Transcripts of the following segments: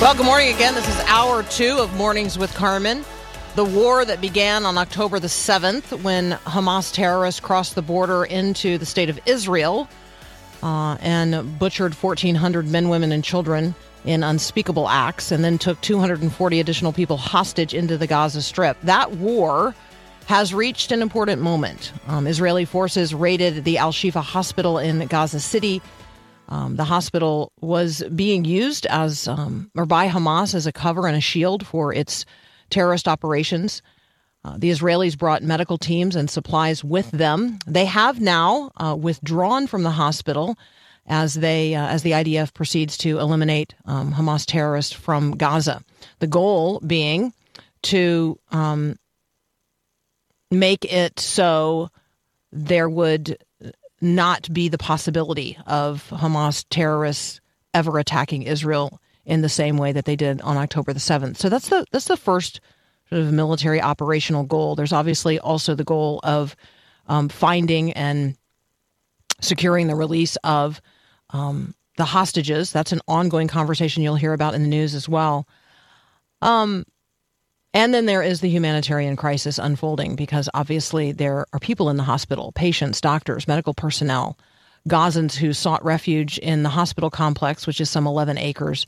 Well, good morning again. This is hour two of Mornings with Carmen. The war that began on October the 7th when Hamas terrorists crossed the border into the state of Israel uh, and butchered 1,400 men, women, and children in unspeakable acts, and then took 240 additional people hostage into the Gaza Strip. That war has reached an important moment. Um, Israeli forces raided the Al Shifa hospital in Gaza City. Um, the hospital was being used as um, or by Hamas as a cover and a shield for its terrorist operations. Uh, the Israelis brought medical teams and supplies with them. They have now uh, withdrawn from the hospital as they uh, as the IDF proceeds to eliminate um, Hamas terrorists from Gaza. The goal being to um, make it so there would not be the possibility of Hamas terrorists ever attacking Israel in the same way that they did on October the 7th. So that's the that's the first sort of military operational goal. There's obviously also the goal of um, finding and securing the release of um, the hostages. That's an ongoing conversation you'll hear about in the news as well. Um, and then there is the humanitarian crisis unfolding because obviously there are people in the hospital, patients, doctors, medical personnel, Gazans who sought refuge in the hospital complex, which is some 11 acres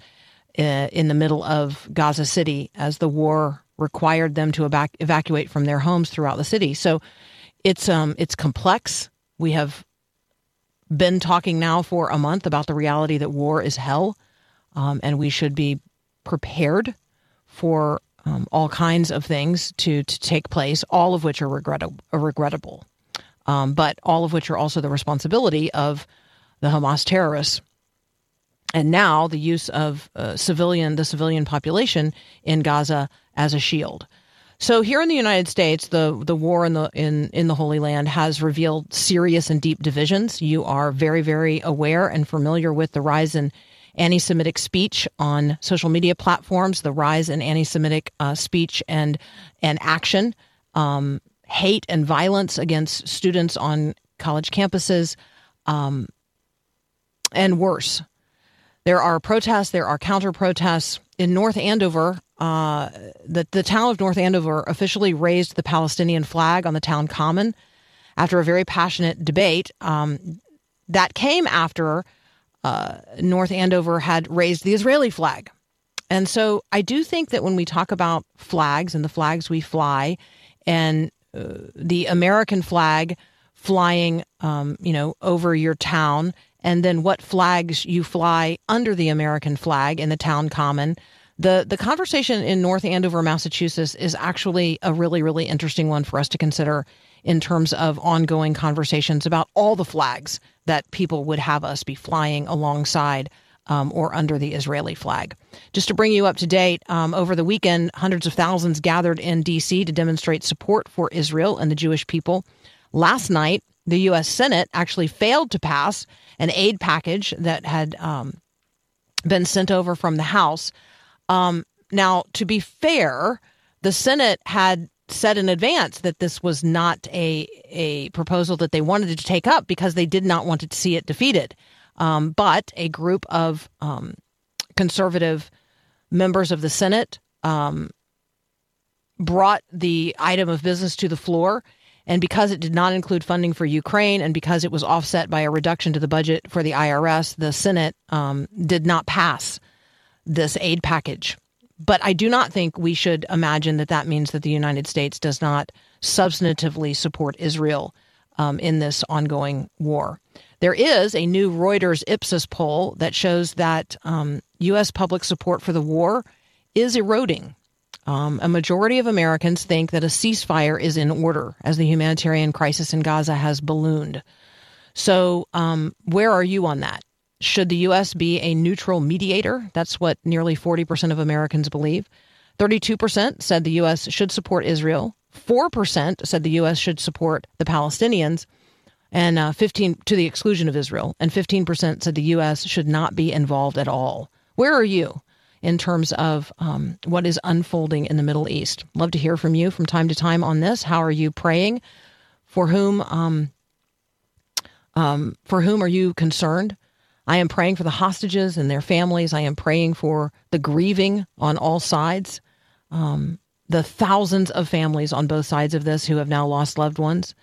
uh, in the middle of Gaza City as the war required them to evac- evacuate from their homes throughout the city. So it's um it's complex. We have been talking now for a month about the reality that war is hell, um, and we should be prepared for um, all kinds of things to to take place, all of which are regrettable, regrettable, um, but all of which are also the responsibility of the Hamas terrorists and now the use of uh, civilian the civilian population in Gaza as a shield. So here in the United States, the the war in the in in the Holy Land has revealed serious and deep divisions. You are very very aware and familiar with the rise in anti-Semitic speech on social media platforms, the rise in anti-Semitic uh, speech and and action, um, hate and violence against students on college campuses, um, and worse. There are protests, there are counter protests. In North Andover, uh, the, the town of North Andover officially raised the Palestinian flag on the town common after a very passionate debate. Um, that came after uh, North Andover had raised the Israeli flag. And so I do think that when we talk about flags and the flags we fly and uh, the American flag flying, um, you know, over your town and then what flags you fly under the American flag in the town common. The the conversation in North Andover, Massachusetts is actually a really really interesting one for us to consider in terms of ongoing conversations about all the flags that people would have us be flying alongside um, or under the Israeli flag. Just to bring you up to date, um, over the weekend, hundreds of thousands gathered in D.C. to demonstrate support for Israel and the Jewish people. Last night, the U.S. Senate actually failed to pass an aid package that had um, been sent over from the House. Um, now, to be fair, the Senate had said in advance that this was not a a proposal that they wanted to take up because they did not want to see it defeated. Um, but a group of um, conservative members of the Senate um, brought the item of business to the floor and because it did not include funding for Ukraine and because it was offset by a reduction to the budget for the IRS, the Senate um, did not pass this aid package. But I do not think we should imagine that that means that the United States does not substantively support Israel um, in this ongoing war. There is a new Reuters Ipsos poll that shows that um, U.S. public support for the war is eroding. Um, a majority of Americans think that a ceasefire is in order as the humanitarian crisis in Gaza has ballooned. So, um, where are you on that? Should the U.S. be a neutral mediator? That's what nearly 40% of Americans believe. 32% said the U.S. should support Israel. 4% said the U.S. should support the Palestinians, and uh, 15 to the exclusion of Israel. And 15% said the U.S. should not be involved at all. Where are you in terms of um, what is unfolding in the Middle East? Love to hear from you from time to time on this. How are you praying? For whom? Um, um, for whom are you concerned? I am praying for the hostages and their families. I am praying for the grieving on all sides. Um, the thousands of families on both sides of this who have now lost loved ones.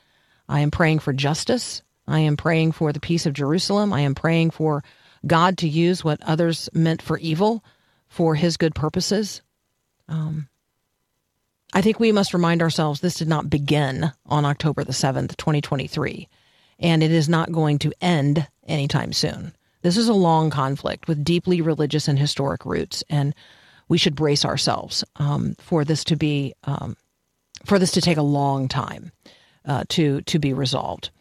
I am praying for justice. I am praying for the peace of Jerusalem. I am praying for God to use what others meant for evil for his good purposes. Um, I think we must remind ourselves this did not begin on October the 7th, 2023, and it is not going to end anytime soon. This is a long conflict with deeply religious and historic roots, and we should brace ourselves um, for this to be um, for this to take a long time uh, to to be resolved.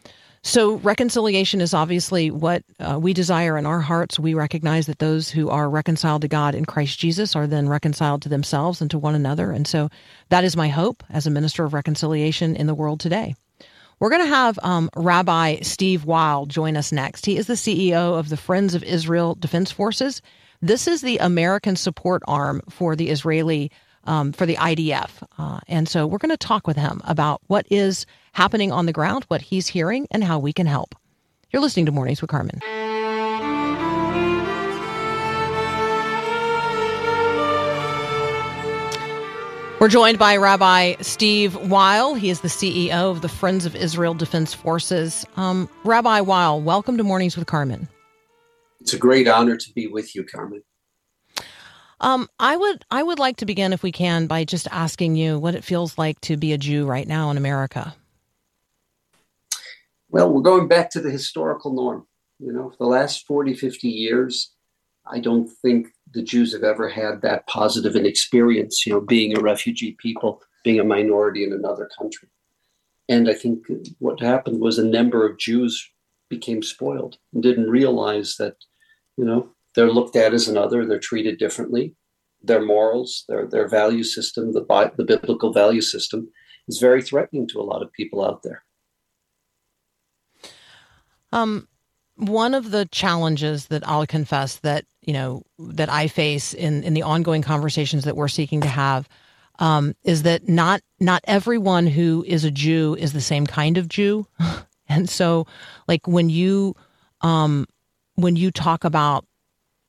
So reconciliation is obviously what uh, we desire in our hearts. We recognize that those who are reconciled to God in Christ Jesus are then reconciled to themselves and to one another. And so that is my hope as a minister of reconciliation in the world today. We're going to have um, Rabbi Steve Weil join us next. He is the CEO of the Friends of Israel Defense Forces. This is the American support arm for the Israeli, um, for the IDF. Uh, and so we're going to talk with him about what is happening on the ground, what he's hearing, and how we can help. You're listening to Mornings with Carmen. We're joined by Rabbi Steve Weil. He is the CEO of the Friends of Israel Defense Forces. Um, Rabbi Weil, welcome to Mornings with Carmen. It's a great honor to be with you, Carmen. Um, I would I would like to begin, if we can, by just asking you what it feels like to be a Jew right now in America. Well, we're going back to the historical norm. You know, for the last 40, 50 years, I don't think the Jews have ever had that positive an experience, you know, being a refugee people, being a minority in another country. And I think what happened was a number of Jews became spoiled and didn't realize that you know, they're looked at as another, they're treated differently. Their morals, their their value system, the the biblical value system, is very threatening to a lot of people out there. Um, one of the challenges that I'll confess that you know that I face in in the ongoing conversations that we're seeking to have um, is that not not everyone who is a Jew is the same kind of Jew, and so like when you um, when you talk about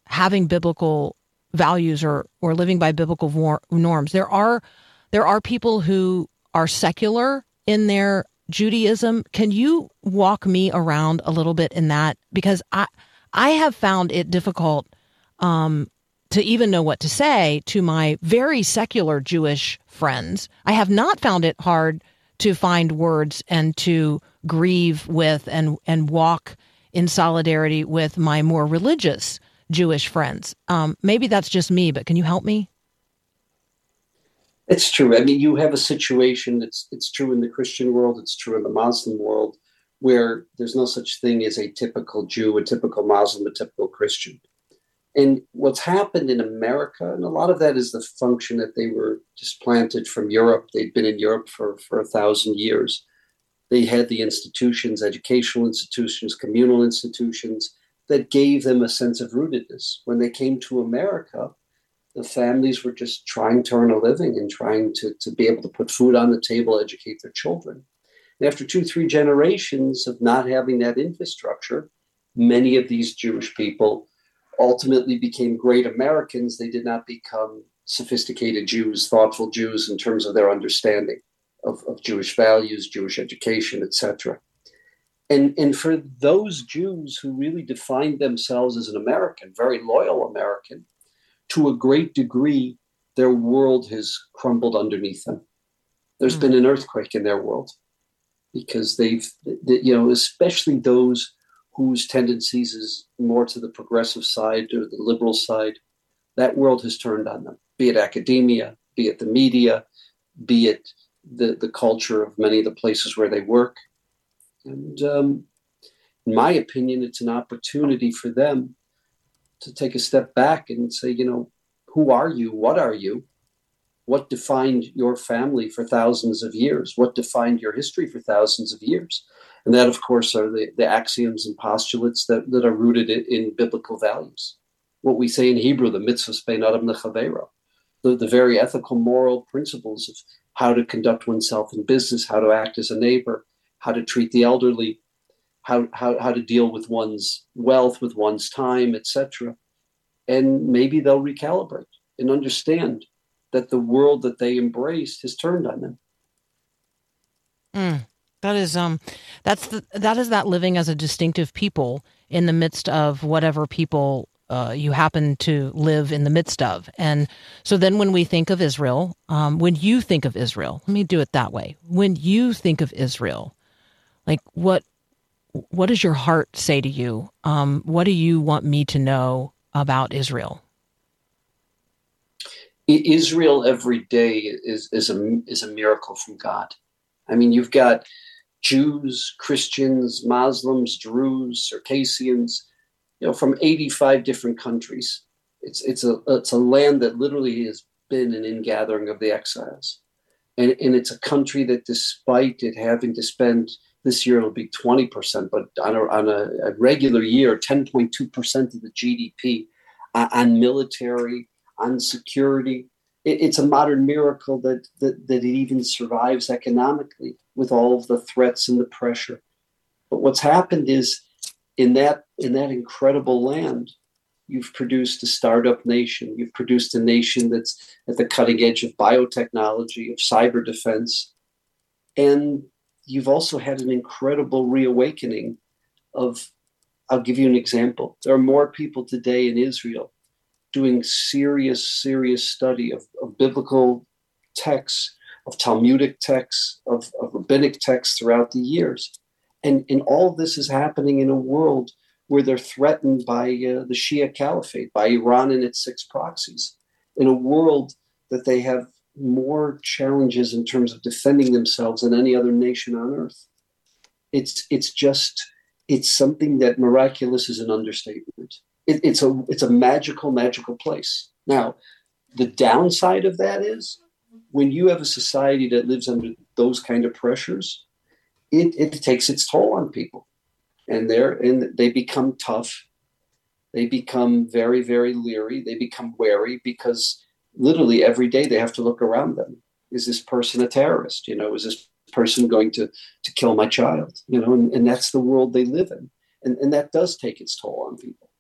having biblical values or or living by biblical norms, there are there are people who are secular in their Judaism. Can you walk me around a little bit in that because I I have found it difficult um, to even know what to say to my very secular Jewish friends. I have not found it hard to find words and to grieve with and and walk in solidarity with my more religious Jewish friends. Um, maybe that's just me, but can you help me? It's true. I mean, you have a situation that's it's true in the Christian world, it's true in the Muslim world, where there's no such thing as a typical Jew, a typical Muslim, a typical Christian. And what's happened in America, and a lot of that is the function that they were just planted from Europe. They'd been in Europe for, for a thousand years. They had the institutions, educational institutions, communal institutions that gave them a sense of rootedness. When they came to America, the families were just trying to earn a living and trying to, to be able to put food on the table, educate their children. And after two, three generations of not having that infrastructure, many of these Jewish people ultimately became great Americans. They did not become sophisticated Jews, thoughtful Jews in terms of their understanding of, of Jewish values, Jewish education, etc. And, and for those Jews who really defined themselves as an American, very loyal American, to a great degree, their world has crumbled underneath them. There's mm. been an earthquake in their world because they've, you know, especially those whose tendencies is more to the progressive side or the liberal side, that world has turned on them, be it academia, be it the media, be it the, the culture of many of the places where they work. And um, in my opinion, it's an opportunity for them to take a step back and say, you know, who are you? What are you? What defined your family for thousands of years? What defined your history for thousands of years? And that, of course, are the, the axioms and postulates that, that are rooted in, in biblical values. What we say in Hebrew, the mitzvahs spein adam nechavero, the, the very ethical, moral principles of how to conduct oneself in business, how to act as a neighbor, how to treat the elderly, how, how, how to deal with one's wealth, with one's time, etc. And maybe they'll recalibrate and understand that the world that they embraced has turned on them. Mm, that is um that's the, that is that living as a distinctive people in the midst of whatever people uh, you happen to live in the midst of. And so then when we think of Israel, um, when you think of Israel, let me do it that way. When you think of Israel, like what what does your heart say to you? Um, what do you want me to know about Israel? Israel every day is, is a is a miracle from God. I mean, you've got Jews, Christians, Muslims, Druze, Circassians, you know, from 85 different countries. It's it's a it's a land that literally has been an ingathering of the exiles, and and it's a country that, despite it having to spend this year, it'll be 20 percent, but on a, on a, a regular year, 10.2 percent of the GDP uh, on military, on security. It, it's a modern miracle that, that that it even survives economically with all of the threats and the pressure. But what's happened is in that in that incredible land, you've produced a startup nation. You've produced a nation that's at the cutting edge of biotechnology, of cyber defense, and you've also had an incredible reawakening of. I'll give you an example. There are more people today in Israel doing serious, serious study of, of biblical texts, of Talmudic texts, of, of rabbinic texts throughout the years and, and all this is happening in a world where they're threatened by uh, the Shia Caliphate, by Iran and its six proxies, in a world that they have more challenges in terms of defending themselves than any other nation on earth. It's it's just it's something that miraculous is an understatement. It, it's a it's a magical magical place. Now, the downside of that is when you have a society that lives under those kind of pressures, it, it takes its toll on people and they're and they become tough they become very very leery they become wary because literally every day they have to look around them. Is this person a terrorist? You know is this person going to to kill my child? You know and, and that's the world they live in. And, and that does take its toll on people.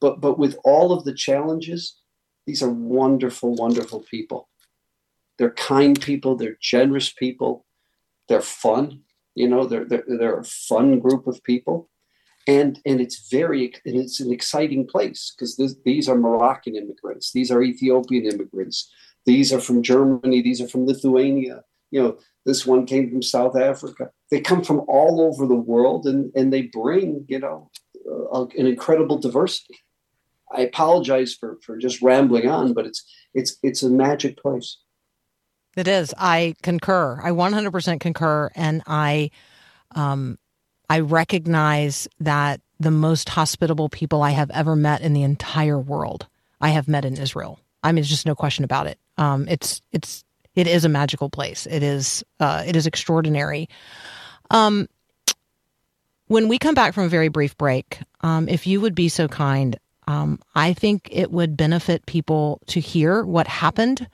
But but with all of the challenges these are wonderful wonderful people. They're kind people. They're generous people. They're fun. You know, they're, they're, they're a fun group of people. And, and it's very and it's an exciting place because these are Moroccan immigrants, these are Ethiopian immigrants, these are from Germany, these are from Lithuania. You know, this one came from South Africa. They come from all over the world, and and they bring you know an incredible diversity. I apologize for for just rambling on, but it's it's it's a magic place. It is. I concur. I 100% concur. And I, um, I recognize that the most hospitable people I have ever met in the entire world, I have met in Israel. I mean, there's just no question about it. Um, it's, it's, it is a magical place. It is, uh, it is extraordinary. Um, when we come back from a very brief break, um, if you would be so kind, um, I think it would benefit people to hear what happened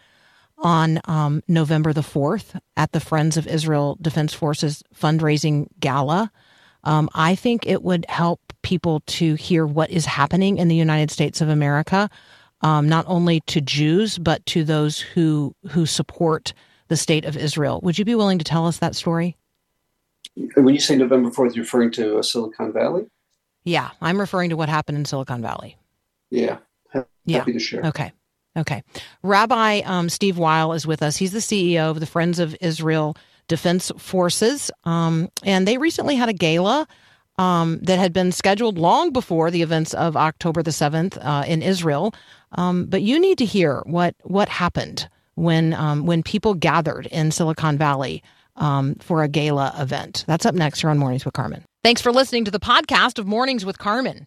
on um, November the 4th at the Friends of Israel Defense Forces fundraising gala. Um, I think it would help people to hear what is happening in the United States of America, um, not only to Jews, but to those who, who support the state of Israel. Would you be willing to tell us that story? When you say November 4th, you're referring to uh, Silicon Valley? Yeah, I'm referring to what happened in Silicon Valley. Yeah. Happy yeah. to share. Okay. Okay. Rabbi um, Steve Weil is with us. He's the CEO of the Friends of Israel Defense Forces. Um, and they recently had a gala um, that had been scheduled long before the events of October the 7th uh, in Israel. Um, but you need to hear what, what happened when um, when people gathered in Silicon Valley um, for a gala event. That's up next here on Mornings with Carmen. Thanks for listening to the podcast of Mornings with Carmen.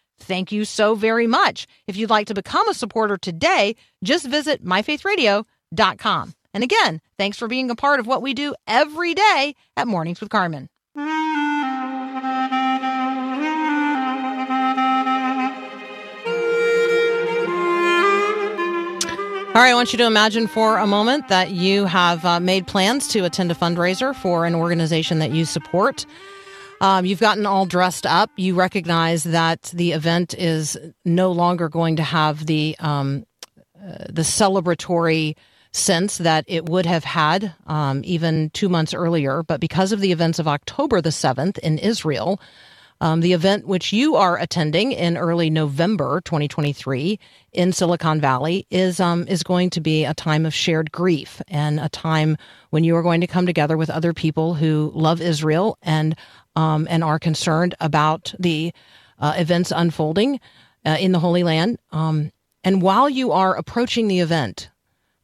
Thank you so very much. If you'd like to become a supporter today, just visit myfaithradio.com. And again, thanks for being a part of what we do every day at Mornings with Carmen. All right, I want you to imagine for a moment that you have uh, made plans to attend a fundraiser for an organization that you support. Um, you've gotten all dressed up. You recognize that the event is no longer going to have the um, uh, the celebratory sense that it would have had um, even two months earlier. But because of the events of October the seventh in Israel, um, the event which you are attending in early November 2023 in Silicon Valley is um, is going to be a time of shared grief and a time when you are going to come together with other people who love Israel and um, and are concerned about the uh, events unfolding uh, in the Holy Land. Um, and while you are approaching the event,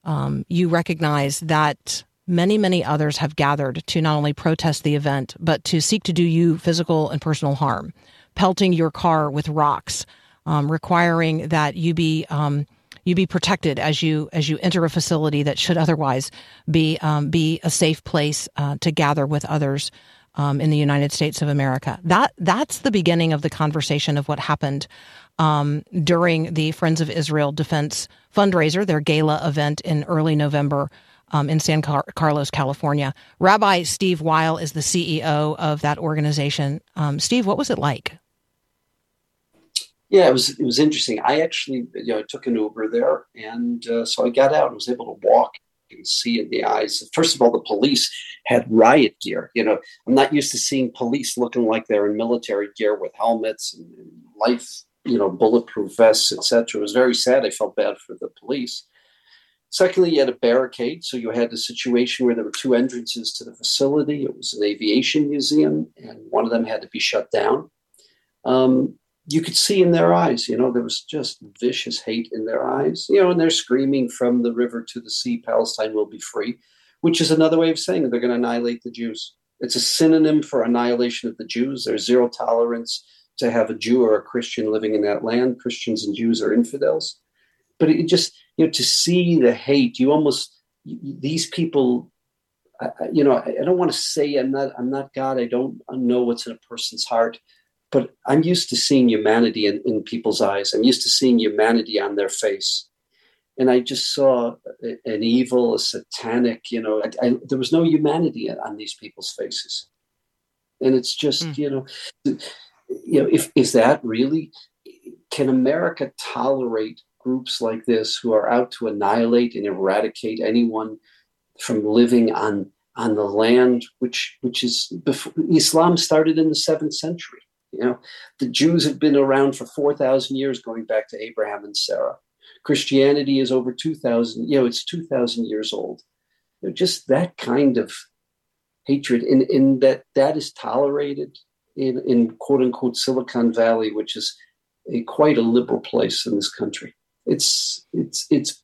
um, you recognize that many, many others have gathered to not only protest the event, but to seek to do you physical and personal harm, pelting your car with rocks, um, requiring that you be um, you be protected as you as you enter a facility that should otherwise be um, be a safe place uh, to gather with others um, in the United States of America. That that's the beginning of the conversation of what happened um, during the Friends of Israel Defense fundraiser, their gala event in early November. Um, in San Car- Carlos, California. Rabbi Steve Weil is the CEO of that organization. Um, Steve, what was it like? Yeah, it was it was interesting. I actually you know took an Uber there, and uh, so I got out and was able to walk can see in the eyes. First of all, the police had riot gear. You know, I'm not used to seeing police looking like they're in military gear with helmets and, life, you know, bulletproof vests, etc. It was very sad. I felt bad for the police. Secondly, you had a barricade, so you had a situation where there were two entrances to the facility. It was an aviation museum, and one of them had to be shut down. Um, you could see in their eyes, you know, there was just vicious hate in their eyes, you know, and they're screaming from the river to the sea, Palestine will be free, which is another way of saying they're going to annihilate the Jews. It's a synonym for annihilation of the Jews. There's zero tolerance to have a Jew or a Christian living in that land. Christians and Jews are infidels. But it just, you know, to see the hate, you almost, these people, you know, I don't want to say I'm not, I'm not God. I don't know what's in a person's heart but I'm used to seeing humanity in, in people's eyes. I'm used to seeing humanity on their face. And I just saw an evil, a satanic, you know, I, I, there was no humanity on these people's faces. And it's just, mm. you know, you know, if is that really can America tolerate groups like this who are out to annihilate and eradicate anyone from living on on the land which which is before Islam started in the seventh century. You know, the Jews have been around for 4,000 years, going back to Abraham and Sarah. Christianity is over 2,000, you know, it's 2,000 years old. You know, just that kind of hatred, in, in that that is tolerated in, in quote unquote Silicon Valley, which is a, quite a liberal place in this country. It's, it's, it's,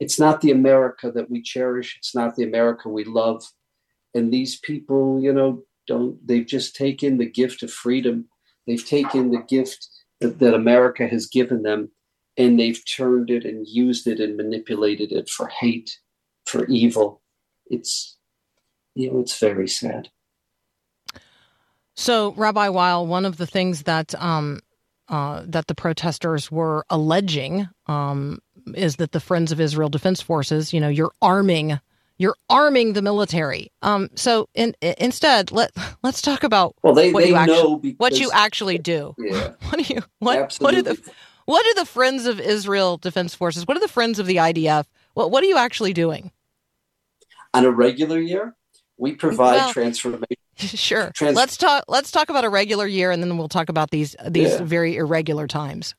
it's not the America that we cherish. It's not the America we love. And these people, you know, don't they've just taken the gift of freedom. They've taken the gift that, that america has given them and they've turned it and used it and manipulated it for hate for evil. It's you know it's very sad. So rabbi weil one of the things that um uh, that the protesters were alleging um, is that the Friends of Israel Defense Forces, you know, you're arming you're arming the military. Um, so in, instead, let let's talk about well, they, what they you actually, because, what you actually do. Yeah. What do you what Absolutely. what are the what are the Friends of Israel Defense Forces? What are the Friends of the IDF? What what are you actually doing? On a regular year, We provide Well- transformation. Sure. Trans- let's talk. Let's talk about a regular year, and then we'll talk about these these Yeah. very irregular times.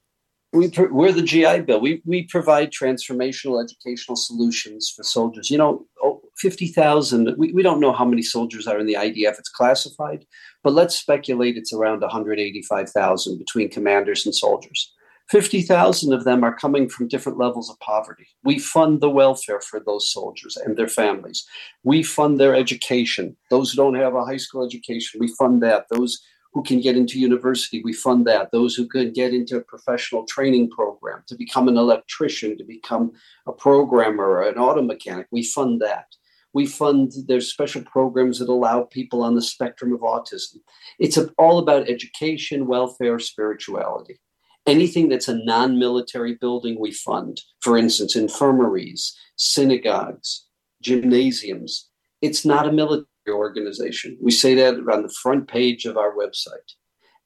We we're the GI Bill. We we provide transformational educational solutions for soldiers. You know, oh, fifty thousand. We we don't know how many soldiers are in the IDF. It's classified, but let's speculate it's around one hundred eighty five thousand between commanders and soldiers. Fifty thousand of them are coming from different levels of poverty. We fund the welfare for those soldiers and their families. We fund their education. Those who don't have a high school education, we fund that. Those who can get into university, we fund that. Those who can get into a professional training program to become an electrician, to become a programmer an auto mechanic, we fund that. We fund there's special programs that allow people on the spectrum of autism. It's all about education, welfare, spirituality. Anything that's a non military building, we fund. For instance, infirmaries, synagogues, gymnasiums. It's not a military organization. We say that on the front page of our website.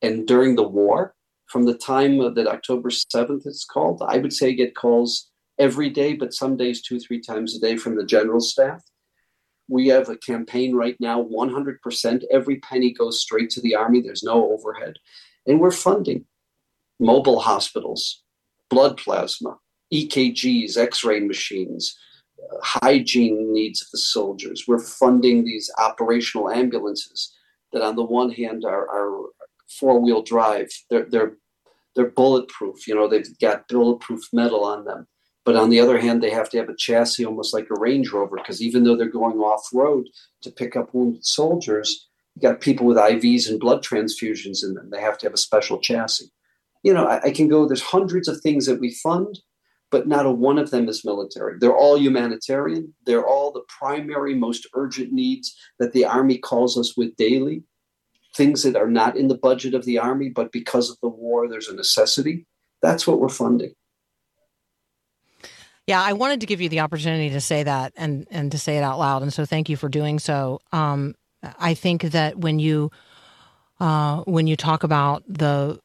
And during the war, from the time that October 7th it's called, I would say get calls every day, but some days two, three times a day from the general staff. We have a campaign right now, 100%. Every penny goes straight to the Army. There's no overhead. And we're funding mobile hospitals, blood plasma, EKGs, x ray machines, hygiene needs of the soldiers. We're funding these operational ambulances that, on the one hand, are, are four wheel drive. They're, they're, they're bulletproof. You know, they've got bulletproof metal on them. But on the other hand, they have to have a chassis almost like a Range Rover because even though they're going off road to pick up wounded soldiers, you got people with IVs and blood transfusions in them. They have to have a special chassis. You know, I, I can go, there's hundreds of things that we fund, but not a one of them is military. They're all humanitarian. They're all the primary, most urgent needs that the Army calls us with daily. Things that are not in the budget of the Army, but because of the war, there's a necessity. That's what we're funding. Yeah, I wanted to give you the opportunity to say that and and to say it out loud, and so thank you for doing so. Um, I think that when you uh, when you talk about the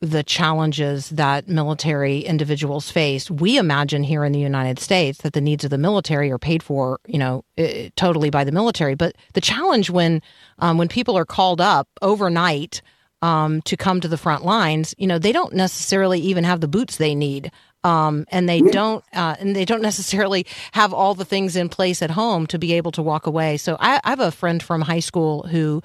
the challenges that military individuals face, we imagine here in the United States that the needs of the military are paid for, you know, eh, totally by the military. But the challenge when um, when people are called up overnight um, to come to the front lines, you know, they don't necessarily even have the boots they need. Um, and they don't, uh, and they don't necessarily have all the things in place at home to be able to walk away. So I, I have a friend from high school who,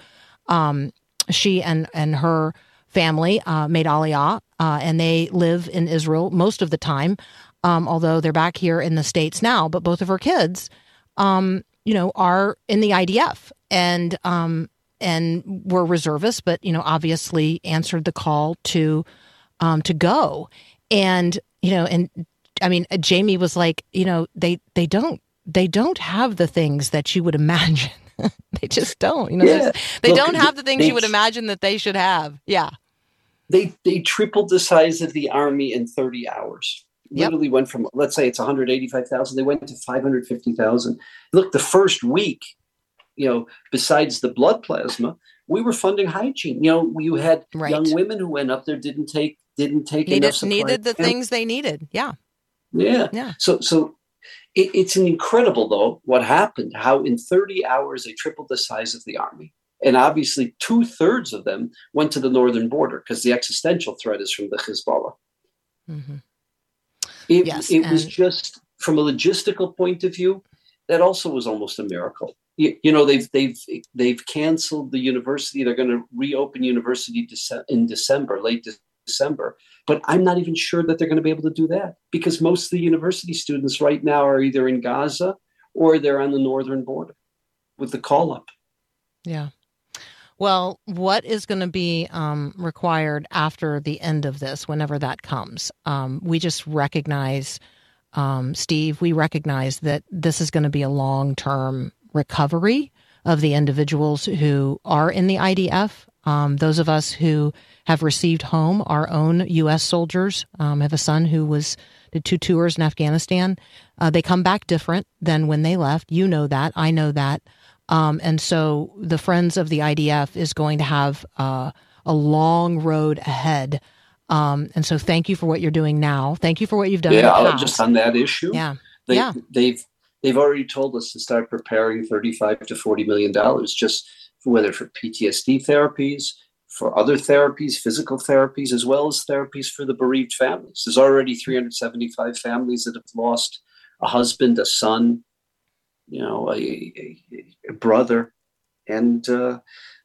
um, she and and her family uh, made Aliyah, uh, and they live in Israel most of the time, um, although they're back here in the states now. But both of her kids, um, you know, are in the IDF and um, and were reservists, but you know, obviously answered the call to um, to go, and you know, and I mean, Jamie was like, you know, they they don't they don't have the things that you would imagine. they just don't. You know, Yeah. they don't have the things you would imagine that they should have. Yeah. They they tripled the size of the army in 30 hours. Yep. Literally went from let's say it's 185,000. They went to 550,000. Look, the first week, you know, besides the blood plasma, we were funding hygiene. You know, you had Right. young women who went up there didn't take didn't take Needed enough supply. They needed the And- things they needed. Yeah. Yeah. Yeah. So so it, it's an incredible though what happened. How in 30 hours they tripled the size of the army, and obviously two thirds of them went to the northern border because the existential threat is from the Hezbollah. hmm It, Yes, it was just from a logistical point of view, that also was almost a miracle. You, you know, they've they've they've canceled the university. They're going to reopen university in December, late De- December. But I'm not even sure that they're going to be able to do that because most of the university students right now are either in Gaza or they're on the northern border with the call up. Yeah. Well, what is going to be um, required after the end of this, whenever that comes? Um, we just recognize, um, Steve, we recognize that this is going to be a long term recovery of the individuals who are in the IDF. Um, those of us who have received home our own U.S. soldiers, um, have a son who was did two tours in Afghanistan. Uh, they come back different than when they left. You know that. I know that. Um, and so the Friends of the IDF is going to have uh, a long road ahead. Um, and so thank you for what you're doing now. Thank you for what you've done Yeah, just on that issue. yeah. They, Yeah. they've They've already told us to start preparing 35 to 40 million dollars just for whether for PTSD therapies, for other therapies, physical therapies, as well as therapies for the bereaved families. There's already 375 families that have lost a husband, a son, you know, a, a, a brother, and uh,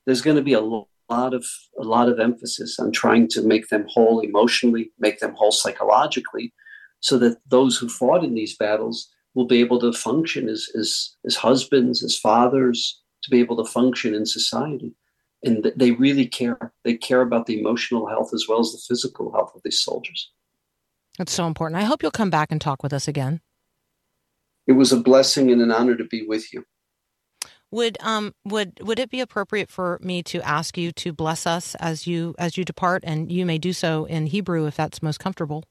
there's going to be a lot of a lot of emphasis on trying to make them whole emotionally, make them whole psychologically, so that those who fought in these battles will be able to function as as, as husbands, as fathers, to be able to function in society. And they really care. They care about the emotional health as well as the physical health of these soldiers. That's so important. I hope you'll come back and talk with us again. It was a blessing and an honor to be with you. Would um would would it be appropriate for me to ask you to bless us as you as you depart, and you may do so in Hebrew if that's most comfortable.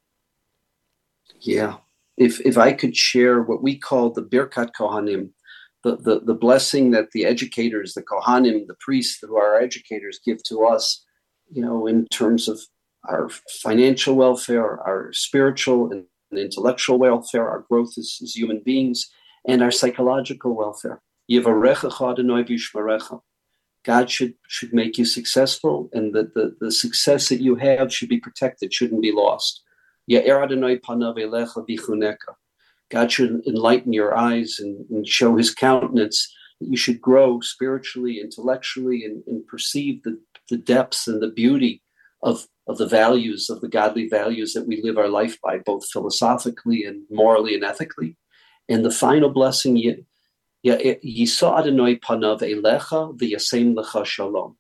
Yeah, if if I could share what we call the Birkat Kohanim, the, the, the blessing that the educators, the Kohanim, the priests who are our educators give to us, you know, in terms of our financial welfare, our spiritual and intellectual welfare, our growth as, as human beings, and our psychological welfare. God should should make you successful, and the, the, the success that you have should be protected, shouldn't be lost. God should enlighten your eyes and, and show his countenance. You should grow spiritually, intellectually, and, and perceive the, the depths and the beauty of, of the values, of the godly values that we live our life by, both philosophically and morally and ethically. And the final blessing, panav elecha lecha shalom.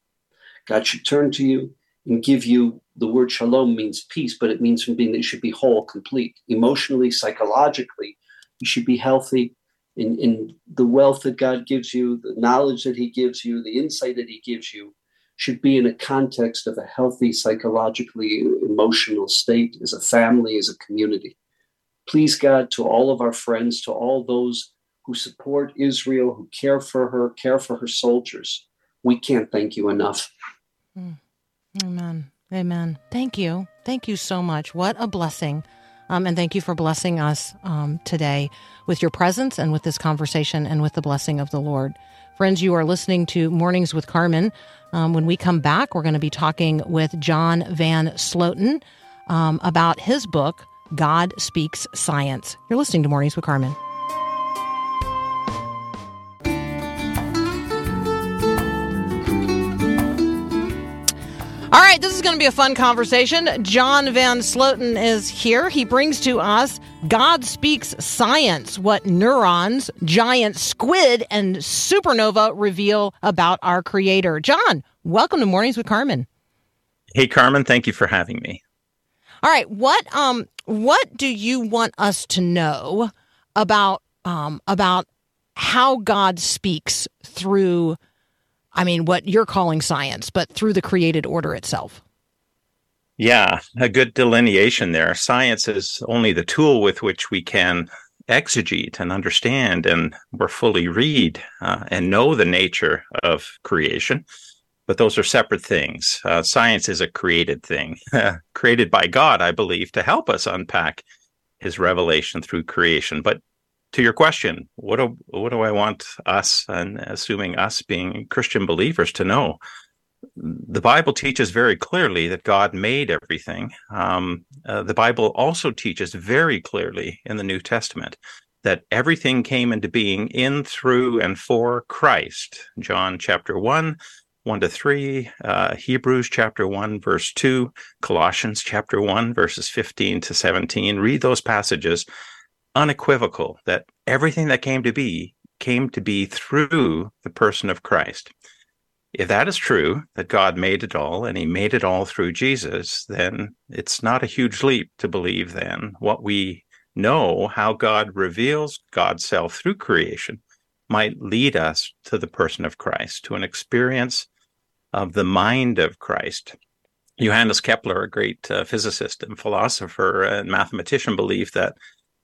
God should turn to you and give you the word shalom means peace, but it means from being that you should be whole, complete, emotionally, psychologically. You should be healthy in, in the wealth that God gives you, the knowledge that He gives you, the insight that He gives you should be in a context of a healthy, psychologically emotional state as a family, as a community. Please, God, to all of our friends, to all those who support Israel, who care for her, care for her soldiers, we can't thank you enough. Mm. Amen. Amen. Thank you. Thank you so much. What a blessing. Um, and thank you for blessing us um, today with your presence and with this conversation and with the blessing of the Lord. Friends, you are listening to Mornings with Carmen. Um, when we come back, we're going to be talking with John Van Sloten um, about his book, God Speaks Science. You're listening to Mornings with Carmen. All right, this is going to be a fun conversation. John Van Sloten is here. He brings to us God Speaks Science, what neurons, giant squid, and supernova reveal about our creator. John, welcome to Mornings with Carmen. Hey Carmen, thank you for having me. All right, what um what do you want us to know about um about how God speaks through I mean, what you're calling science, but through the created order itself. Yeah, a good delineation there. Science is only the tool with which we can exegete and understand and more fully read uh, and know the nature of creation. But those are separate things. Uh, science is a created thing, created by God, I believe, to help us unpack his revelation through creation. But to your question, what do what do I want us, and assuming us being Christian believers, to know? The Bible teaches very clearly that God made everything. Um, uh, the Bible also teaches very clearly in the New Testament that everything came into being in, through, and for Christ. John chapter 1, 1 to 3, uh, Hebrews chapter 1, verse 2, Colossians chapter 1, verses 15 to 17. Read those passages unequivocal that everything that came to be came to be through the person of Christ. If that is true, that God made it all and he made it all through Jesus, then it's not a huge leap to believe then what we know how God reveals God's self through creation might lead us to the person of Christ, to an experience of the mind of Christ. Johannes Kepler, a great uh, physicist and philosopher and mathematician, believed that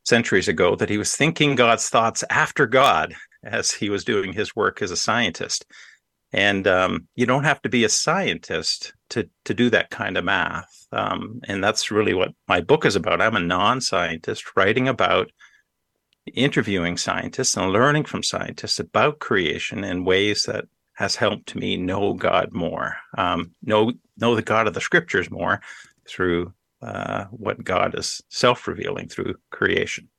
centuries ago that he was thinking God's thoughts after God as he was doing his work as a scientist. And um, you don't have to be a scientist to to do that kind of math. Um, and that's really what my book is about. I'm a non-scientist writing about interviewing scientists and learning from scientists about creation in ways that has helped me know God more, um, know know the God of the Scriptures more through uh, what God is self revealing through creation.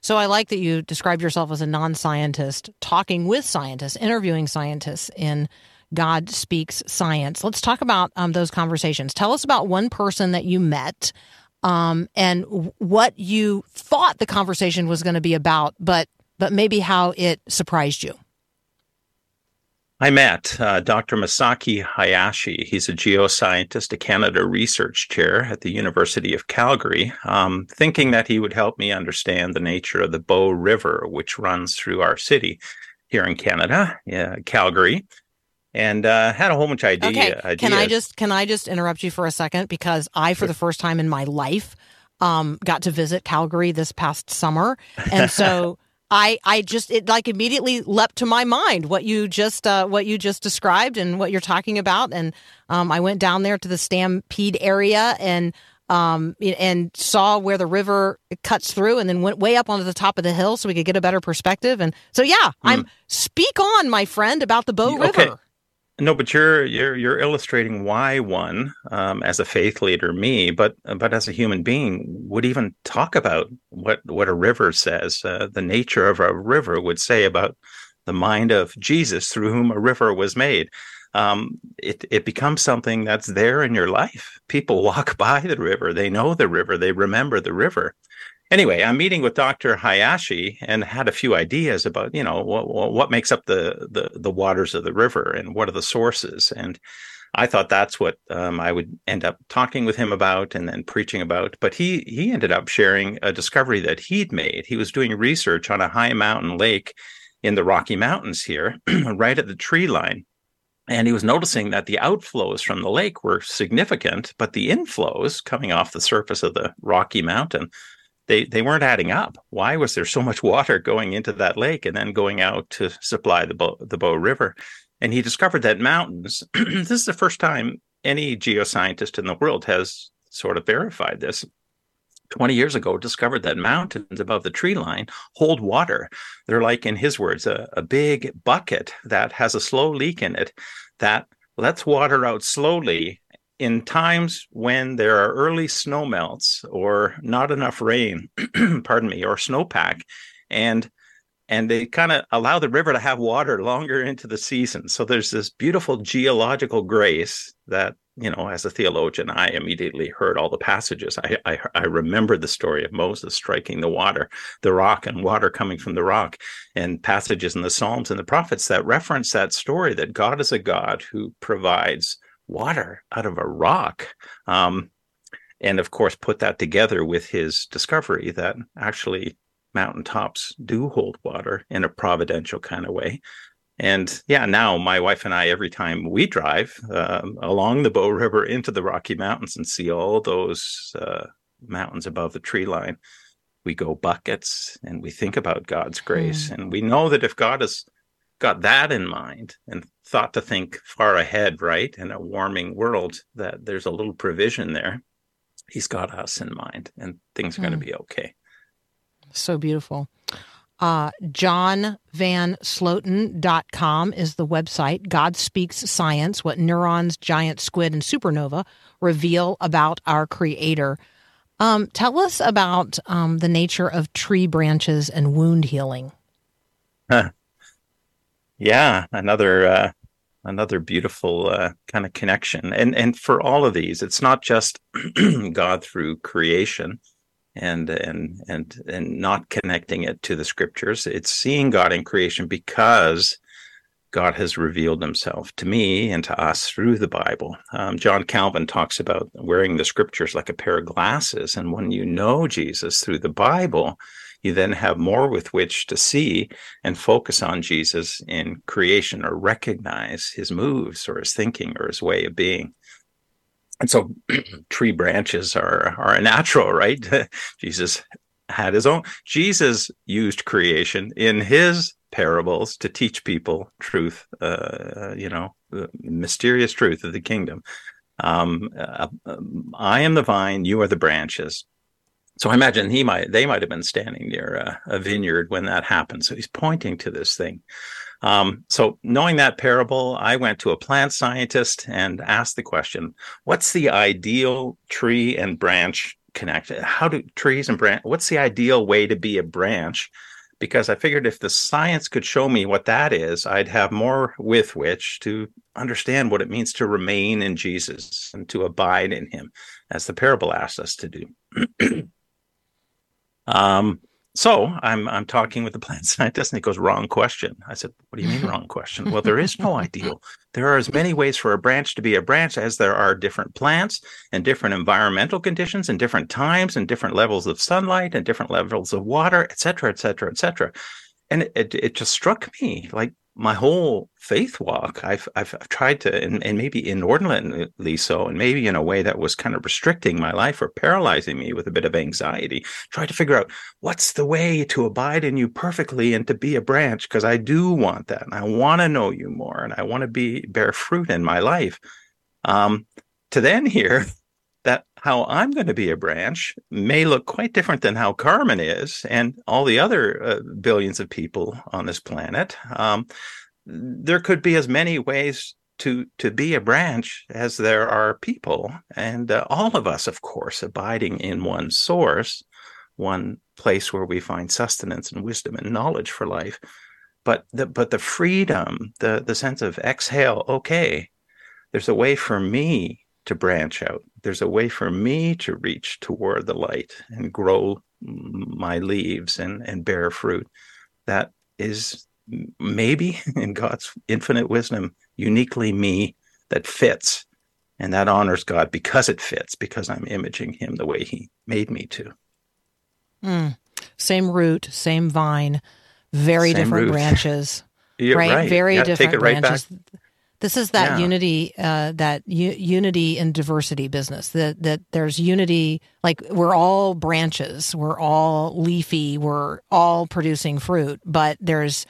So I like that you describe yourself as a non scientist, talking with scientists, interviewing scientists in God Speaks Science. Let's talk about um, those conversations. Tell us about one person that you met um, and what you thought the conversation was going to be about, but but maybe how it surprised you. I met uh, Dr. Masaki Hayashi. He's a geoscientist, a Canada Research Chair at the University of Calgary, um, thinking that he would help me understand the nature of the Bow River, which runs through our city here in Canada, uh, Calgary. And uh, had a whole bunch of idea, okay. ideas. Can I just can I just interrupt you for a second because I, for the first time in my life, um, got to visit Calgary this past summer, and so I I just it like immediately leapt to my mind what you just uh, what you just described and what you're talking about, and um, I went down there to the Stampede area and um and saw where the river cuts through, and then went way up onto the top of the hill so we could get a better perspective. And so yeah, I'm speak on, my friend, about the Bow Okay. River. No, but you're you're you're illustrating why one, um, as a faith leader, me, but but as a human being, would even talk about what what a river says. Uh, the nature of a river would say about the mind of Jesus, through whom a river was made. Um, it it becomes something that's there in your life. People walk by the river, they know the river, they remember the river. Anyway, I'm meeting with Dr. Hayashi and had a few ideas about, you know, what, what makes up the, the, the waters of the river and what are the sources. And I thought that's what um, I would end up talking with him about and then preaching about. But he he ended up sharing a discovery that he'd made. He was doing research on a high mountain lake in the Rocky Mountains here, right at the tree line. And he was noticing that the outflows from the lake were significant, but the inflows coming off the surface of the Rocky Mountain they they weren't adding up. Why was there so much water going into that lake and then going out to supply the Bow, the Bow River? And he discovered that mountains. this is the first time any geoscientist in the world has sort of verified this. 20 years ago discovered that mountains above the tree line hold water. They're like, in his words, a, a big bucket that has a slow leak in it that lets water out slowly in times when there are early snow melts or not enough rain, pardon me, or snowpack, and and they kind of allow the river to have water longer into the season. So there's this beautiful geological grace that you know, as a theologian, I immediately heard all the passages. I I, I the story of Moses striking the water, the rock, and water coming from the rock, and passages in the Psalms and the prophets that reference that story that God is a God who provides water out of a rock. Um, and of course, put that together with his discovery that actually mountaintops do hold water in a providential kind of way. And yeah, now my wife and I, every time we drive um, along the Bow River into the Rocky Mountains and see all those uh, mountains above the tree line, we go buckets and we think about God's grace. And we know that if God has got that in mind and thought to think far ahead, right, in a warming world, that there's a little provision there. He's got us in mind and things are going to be okay. So beautiful. Uh, JohnVanSloten.com is the website. God Speaks Science, what neurons, giant squid, and supernova reveal about our Creator. Um, tell us about um, the nature of tree branches and wound healing. Yeah, another uh, another beautiful uh, kind of connection. And and for all of these, it's not just God through creation and and and and not connecting it to the scriptures. It's seeing God in creation because God has revealed himself to me and to us through the Bible. Um, John Calvin talks about wearing the scriptures like a pair of glasses. And when you know Jesus through the Bible, you then have more with which to see and focus on Jesus in creation or recognize his moves or his thinking or his way of being. And so tree branches are are a natural, right? Jesus had his own Jesus used creation in his parables to teach people truth, uh, you know, the mysterious truth of the kingdom. Um, uh, I am the vine, you are the branches. So I imagine he might, they might have been standing near a, a vineyard when that happened. So he's pointing to this thing. Um, so knowing that parable, I went to a plant scientist and asked the question, what's the ideal tree and branch connected? How do trees and branch, what's the ideal way to be a branch? Because I figured if the science could show me what that is, I'd have more with which to understand what it means to remain in Jesus and to abide in him, as the parable asks us to do. um, so I'm I'm talking with the plant scientist, and he goes, "Wrong question." I said, "What do you mean wrong question?" well, there is no ideal. There are as many ways for a branch to be a branch as there are different plants and different environmental conditions and different times and different levels of sunlight and different levels of water, et cetera, et cetera, et cetera. And it, it, it just struck me like my whole faith walk, I've, I've, tried to, and, and, maybe inordinately so, and maybe in a way that was kind of restricting my life or paralyzing me with a bit of anxiety, try to figure out what's the way to abide in you perfectly and to be a branch, because I do want that. And I want to know you more and I want to be, bear fruit in my life. Um, to then hear that how I'm going to be a branch may look quite different than how Carmen is and all the other uh, billions of people on this planet. Um, there could be as many ways to to be a branch as there are people, and uh, all of us, of course, abiding in one source, one place where we find sustenance and wisdom and knowledge for life. But the but the freedom, the the sense of exhale. Okay, there's a way for me to branch out. There's a way for me to reach toward the light and grow my leaves and, and bear fruit. That is maybe in God's infinite wisdom, uniquely me that fits. And that honors God because it fits, because I'm imaging Him the way He made me to. Mm. Same root, same vine, very same different root. branches. right? right? Very different right branches. Back. This is that yeah. unity, uh, that u- unity and diversity business. That that there's unity, like we're all branches, we're all leafy, we're all producing fruit, but there's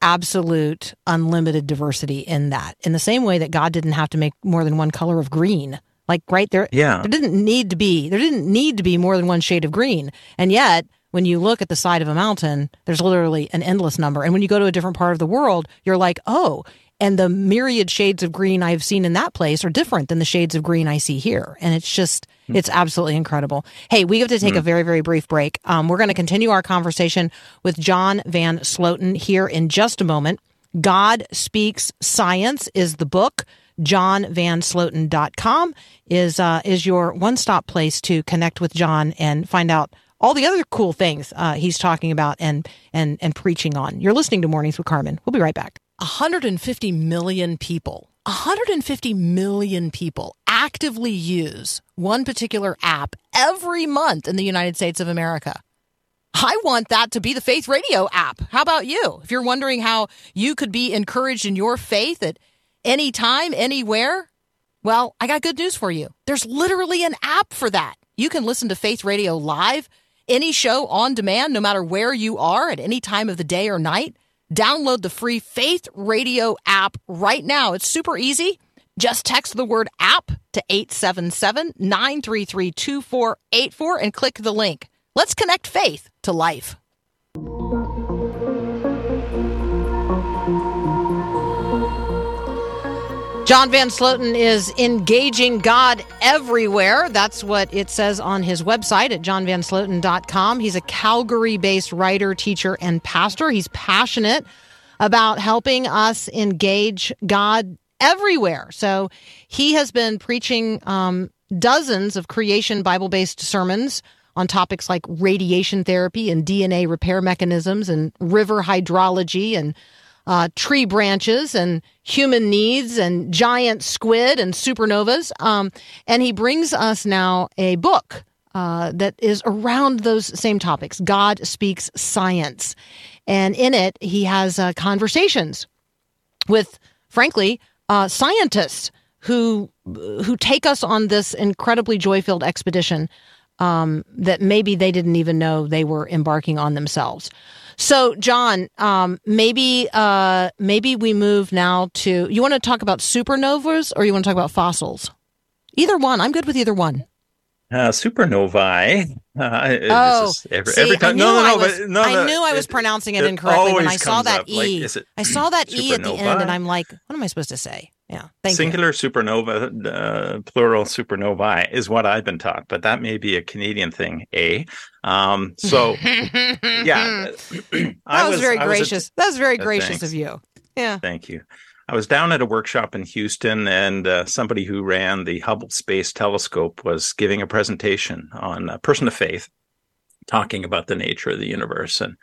absolute unlimited diversity in that. In the same way that God didn't have to make more than one color of green. Like right there, yeah. there didn't need to be there didn't need to be more than one shade of green, and yet when you look at the side of a mountain, there's literally an endless number. And when you go to a different part of the world, you're like, oh, and the myriad shades of green I've seen in that place are different than the shades of green I see here. And it's just, mm. it's absolutely incredible. Hey, we have to take mm. a very, very brief break. Um, we're going to continue our conversation with John Van Sloten here in just a moment. God Speaks Science is the book. JohnVanSloten.com is, uh, is your one stop place to connect with John and find out all the other cool things uh, he's talking about and, and, and preaching on. You're listening to Mornings with Carmen. We'll be right back. 150 million people, 150 million people actively use one particular app every month in the United States of America. I want that to be the Faith Radio app. How about you? If you're wondering how you could be encouraged in your faith at any time, anywhere, well, I got good news for you. There's literally an app for that. You can listen to Faith Radio live, any show on demand, no matter where you are at any time of the day or night. Download the free Faith Radio app right now. It's super easy. Just text the word app to 877 933 2484 and click the link. Let's connect faith to life. John Van Sloten is engaging God everywhere. That's what it says on his website at johnvansloten.com. He's a Calgary based writer, teacher, and pastor. He's passionate about helping us engage God everywhere. So he has been preaching um, dozens of creation Bible based sermons on topics like radiation therapy and DNA repair mechanisms and river hydrology and uh, tree branches and human needs and giant squid and supernovas. Um, and he brings us now a book uh, that is around those same topics. God speaks science. And in it, he has uh, conversations with, frankly, uh, scientists who who take us on this incredibly joy-filled expedition um, that maybe they didn't even know they were embarking on themselves. So, John, um, maybe uh, maybe we move now to. You want to talk about supernovas or you want to talk about fossils? Either one. I'm good with either one. uh, supernovae. Uh, Oh, every, See, every I knew No, no, I was, but, no, I no, knew I was it- pronouncing it, it incorrectly when I saw that up, E. it I saw that E at the end, and I'm like, what am I supposed to say? Yeah, thank Singular supernova, uh, plural supernovae is what I've been taught, but that may be a Canadian thing. A, um, so yeah, that I was, very I was a- gracious. that was very Uh, gracious thanks. of you. Yeah. Thank you. I was down at a workshop in Houston, and uh, somebody who ran the Hubble Space Telescope was giving a presentation on a person of faith, talking about the nature of the universe. And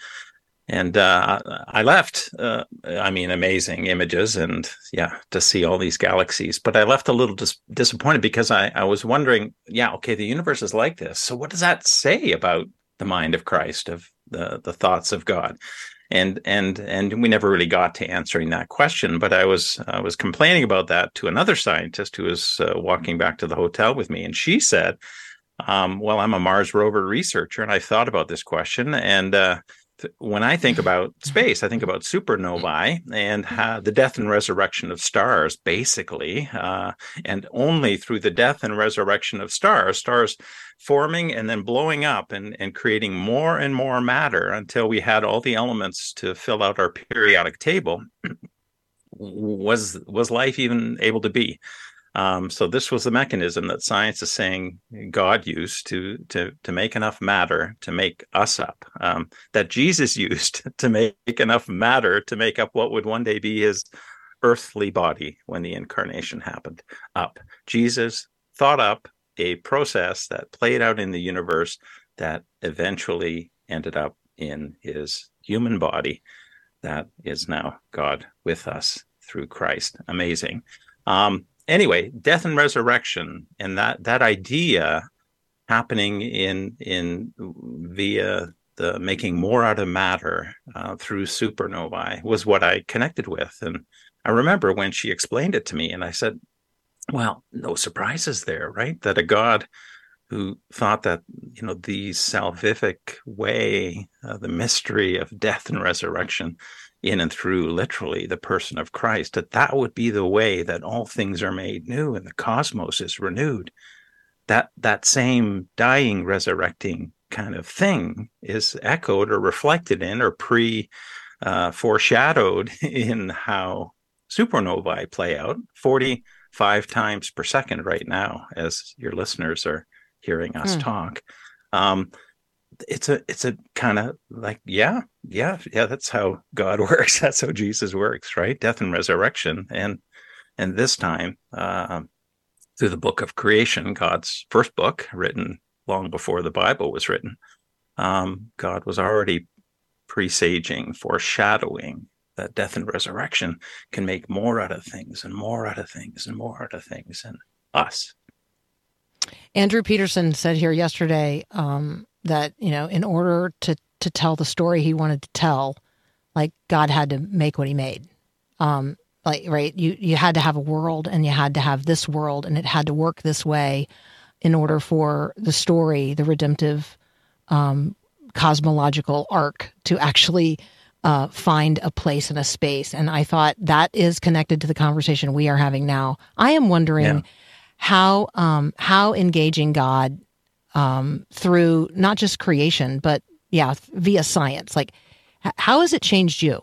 and uh, I left. Uh, I mean, amazing images, and yeah, to see all these galaxies. But I left a little dis- disappointed because I I was wondering, yeah, okay, the universe is like this. So what does that say about the mind of Christ, of the the thoughts of God? and and and we never really got to answering that question but i was i was complaining about that to another scientist who was uh, walking back to the hotel with me and she said um, well i'm a mars rover researcher and i thought about this question and uh, when i think about space i think about supernovae and how the death and resurrection of stars basically uh, and only through the death and resurrection of stars stars forming and then blowing up and, and creating more and more matter until we had all the elements to fill out our periodic table was was life even able to be um, so this was the mechanism that science is saying God used to to to make enough matter to make us up. Um, that Jesus used to make enough matter to make up what would one day be his earthly body when the incarnation happened. Up. Jesus thought up a process that played out in the universe that eventually ended up in his human body that is now God with us through Christ. Amazing. Um, anyway, death and resurrection and that that idea happening in in via the making more out of matter uh, through supernovae was what I connected with. And I remember when she explained it to me, and I said, well, no surprises there, right? That a God who thought that you know the salvific way, uh, the mystery of death and resurrection, in and through literally the person of Christ, that that would be the way that all things are made new and the cosmos is renewed. That that same dying, resurrecting kind of thing is echoed or reflected in or pre uh, foreshadowed in how supernovae play out. Forty five times per second right now as your listeners are hearing us Hmm. talk um it's a it's a kind of like yeah yeah yeah that's how god works. That's how jesus works right? Death and resurrection. And and this time uh through the book of creation god's first book written long before the bible was written um god was already presaging foreshadowing that death and resurrection can make more out of things and more out of things and more out of things and us. Andrew Peterson said here yesterday um, that you know, in order to to tell the story he wanted to tell, like God had to make what He made. Um, like right, you you had to have a world, and you had to have this world, and it had to work this way in order for the story, the redemptive um, cosmological arc, to actually uh, find a place and a space. And I thought that is connected to the conversation we are having now. I am wondering Yeah. how um, how engaging God um, through not just creation, but yeah, via science. Like, how has it changed you?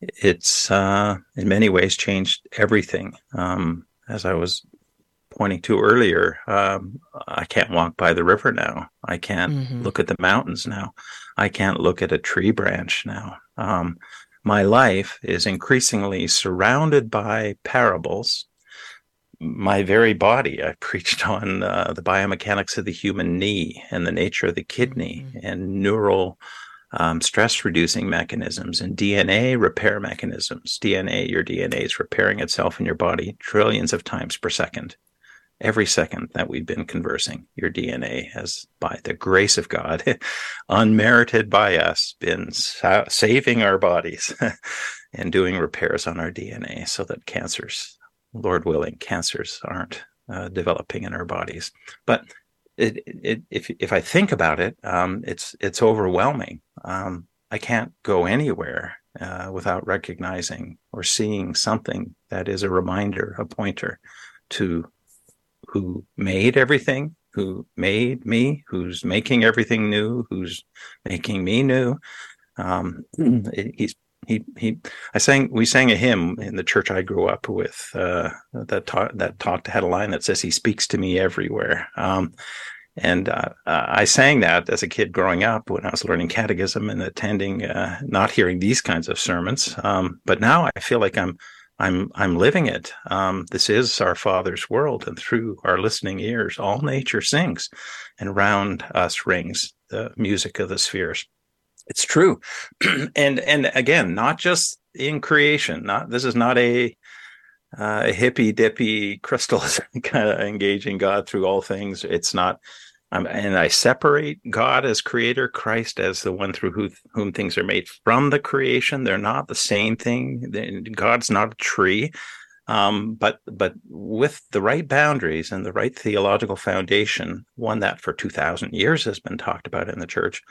It's uh, in many ways changed everything. Um, as I was pointing to earlier, um, I can't walk by the river now. I can't Mhm. look at the mountains now. I can't look at a tree branch now. Um, my life is increasingly surrounded by parables. My very body, I preached on uh, the biomechanics of the human knee and the nature of the kidney and neural um, stress reducing mechanisms and DNA repair mechanisms. DNA, your DNA is repairing itself in your body trillions of times per second. Every second that we've been conversing, your DNA has, by the grace of God, unmerited by us, been sa- saving our bodies and doing repairs on our DNA so that cancers, Lord willing, cancers aren't uh, developing in our bodies. But it, it, if if I think about it, um, it's it's overwhelming. Um, I can't go anywhere uh, without recognizing or seeing something that is a reminder, a pointer to who made everything, who made me, who's making everything new, who's making me new. Um, he's he he. I sang we sang a hymn in the church I grew up with uh, that taught that talked had a line that says He speaks to me everywhere. Um, and uh, I sang that as a kid growing up when I was learning catechism and attending, uh, not hearing these kinds of sermons. Um, but now I feel like I'm I'm I'm living it. Um, this is our Father's world, and through our listening ears, all nature sings, and round us rings the music of the spheres. It's true, and and again, not just in creation. Not this is not a uh, hippy dippy crystals kind of engaging God through all things. It's not um, and I separate God as creator, Christ as the one through who, whom things are made from the creation. They're not the same thing. God's not a tree, um, but but with the right boundaries and the right theological foundation, one that for two thousand years has been talked about in the church.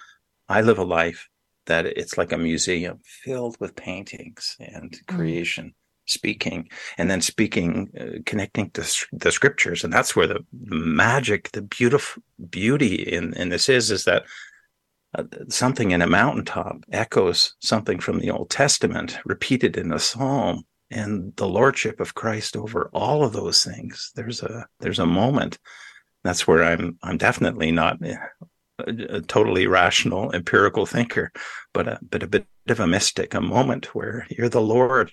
I live a life that it's like a museum filled with paintings and mm. creation speaking and then speaking uh, connecting to the scriptures. And that's where the magic the beautiful beauty in in this is is that uh, something in a mountaintop echoes something from the old testament repeated in a psalm. And the lordship of christ over all of those things there's a there's a moment. That's where i'm i'm definitely not a, totally rational empirical thinker but a but a bit of a mystic a moment where you're the lord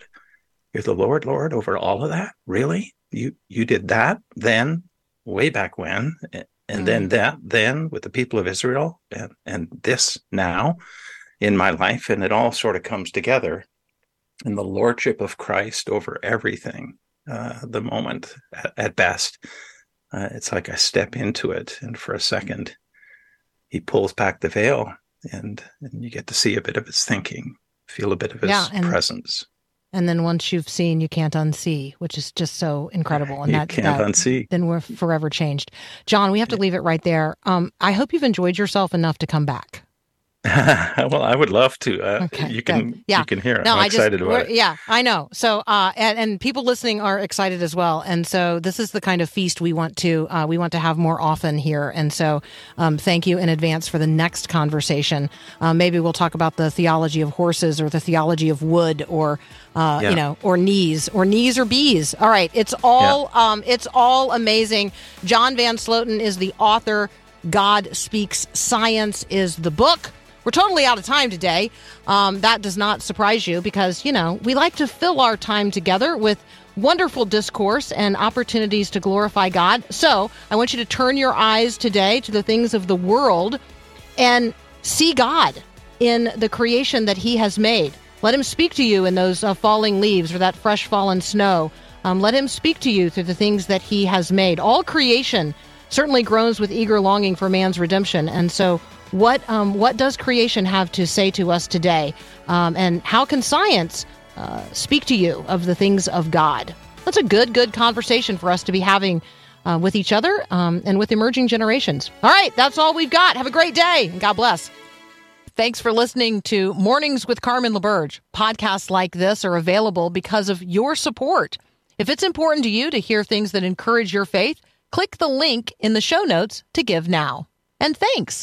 you're the Lord, Lord, over all of that? Really? You you did that then, way back when, and mm. then that then with the people of Israel, and and this now in my life, and it all sort of comes together in the lordship of Christ over everything. Uh, the moment at, at best, uh, it's like I step into it, and for a second, he pulls back the veil, and and you get to see a bit of his thinking, feel a bit of his yeah, and- presence and then once you've seen, you can't unsee, which is just so incredible. And you that can't that, unsee. Then we're forever changed. John, we have to leave it right there. Um, I hope you've enjoyed yourself enough to come back. well, I would love to. Uh, okay, you can, yeah. you can hear. It. No, I'm excited just, about it. Yeah, I know. So, uh, and, and, people listening are excited as well. And so, this is the kind of feast we want to uh, we want to have more often here. And so, um, thank you in advance for the next conversation. Uh, maybe we'll talk about the theology of horses or the theology of wood or uh, yeah. you know, or knees, or knees or bees. All right, it's all yeah. um, it's all amazing. John Van Sloten is the author. God Speaks Science is the book. We're totally out of time today. Um, that does not surprise you because, you know, we like to fill our time together with wonderful discourse and opportunities to glorify God. So I want you to turn your eyes today to the things of the world and see God in the creation that He has made. Let Him speak to you in those uh, falling leaves or that fresh fallen snow. Um, let Him speak to you through the things that He has made. All creation certainly groans with eager longing for man's redemption. And so what um, what does creation have to say to us today, um, and how can science uh, speak to you of the things of God? That's a good good conversation for us to be having uh, with each other um, and with emerging generations. All right, that's all we've got. Have a great day, and God bless. Thanks for listening to Mornings with Carmen LaBerge. Podcasts like this are available because of your support. If it's important to you to hear things that encourage your faith, click the link in the show notes to give now. And thanks.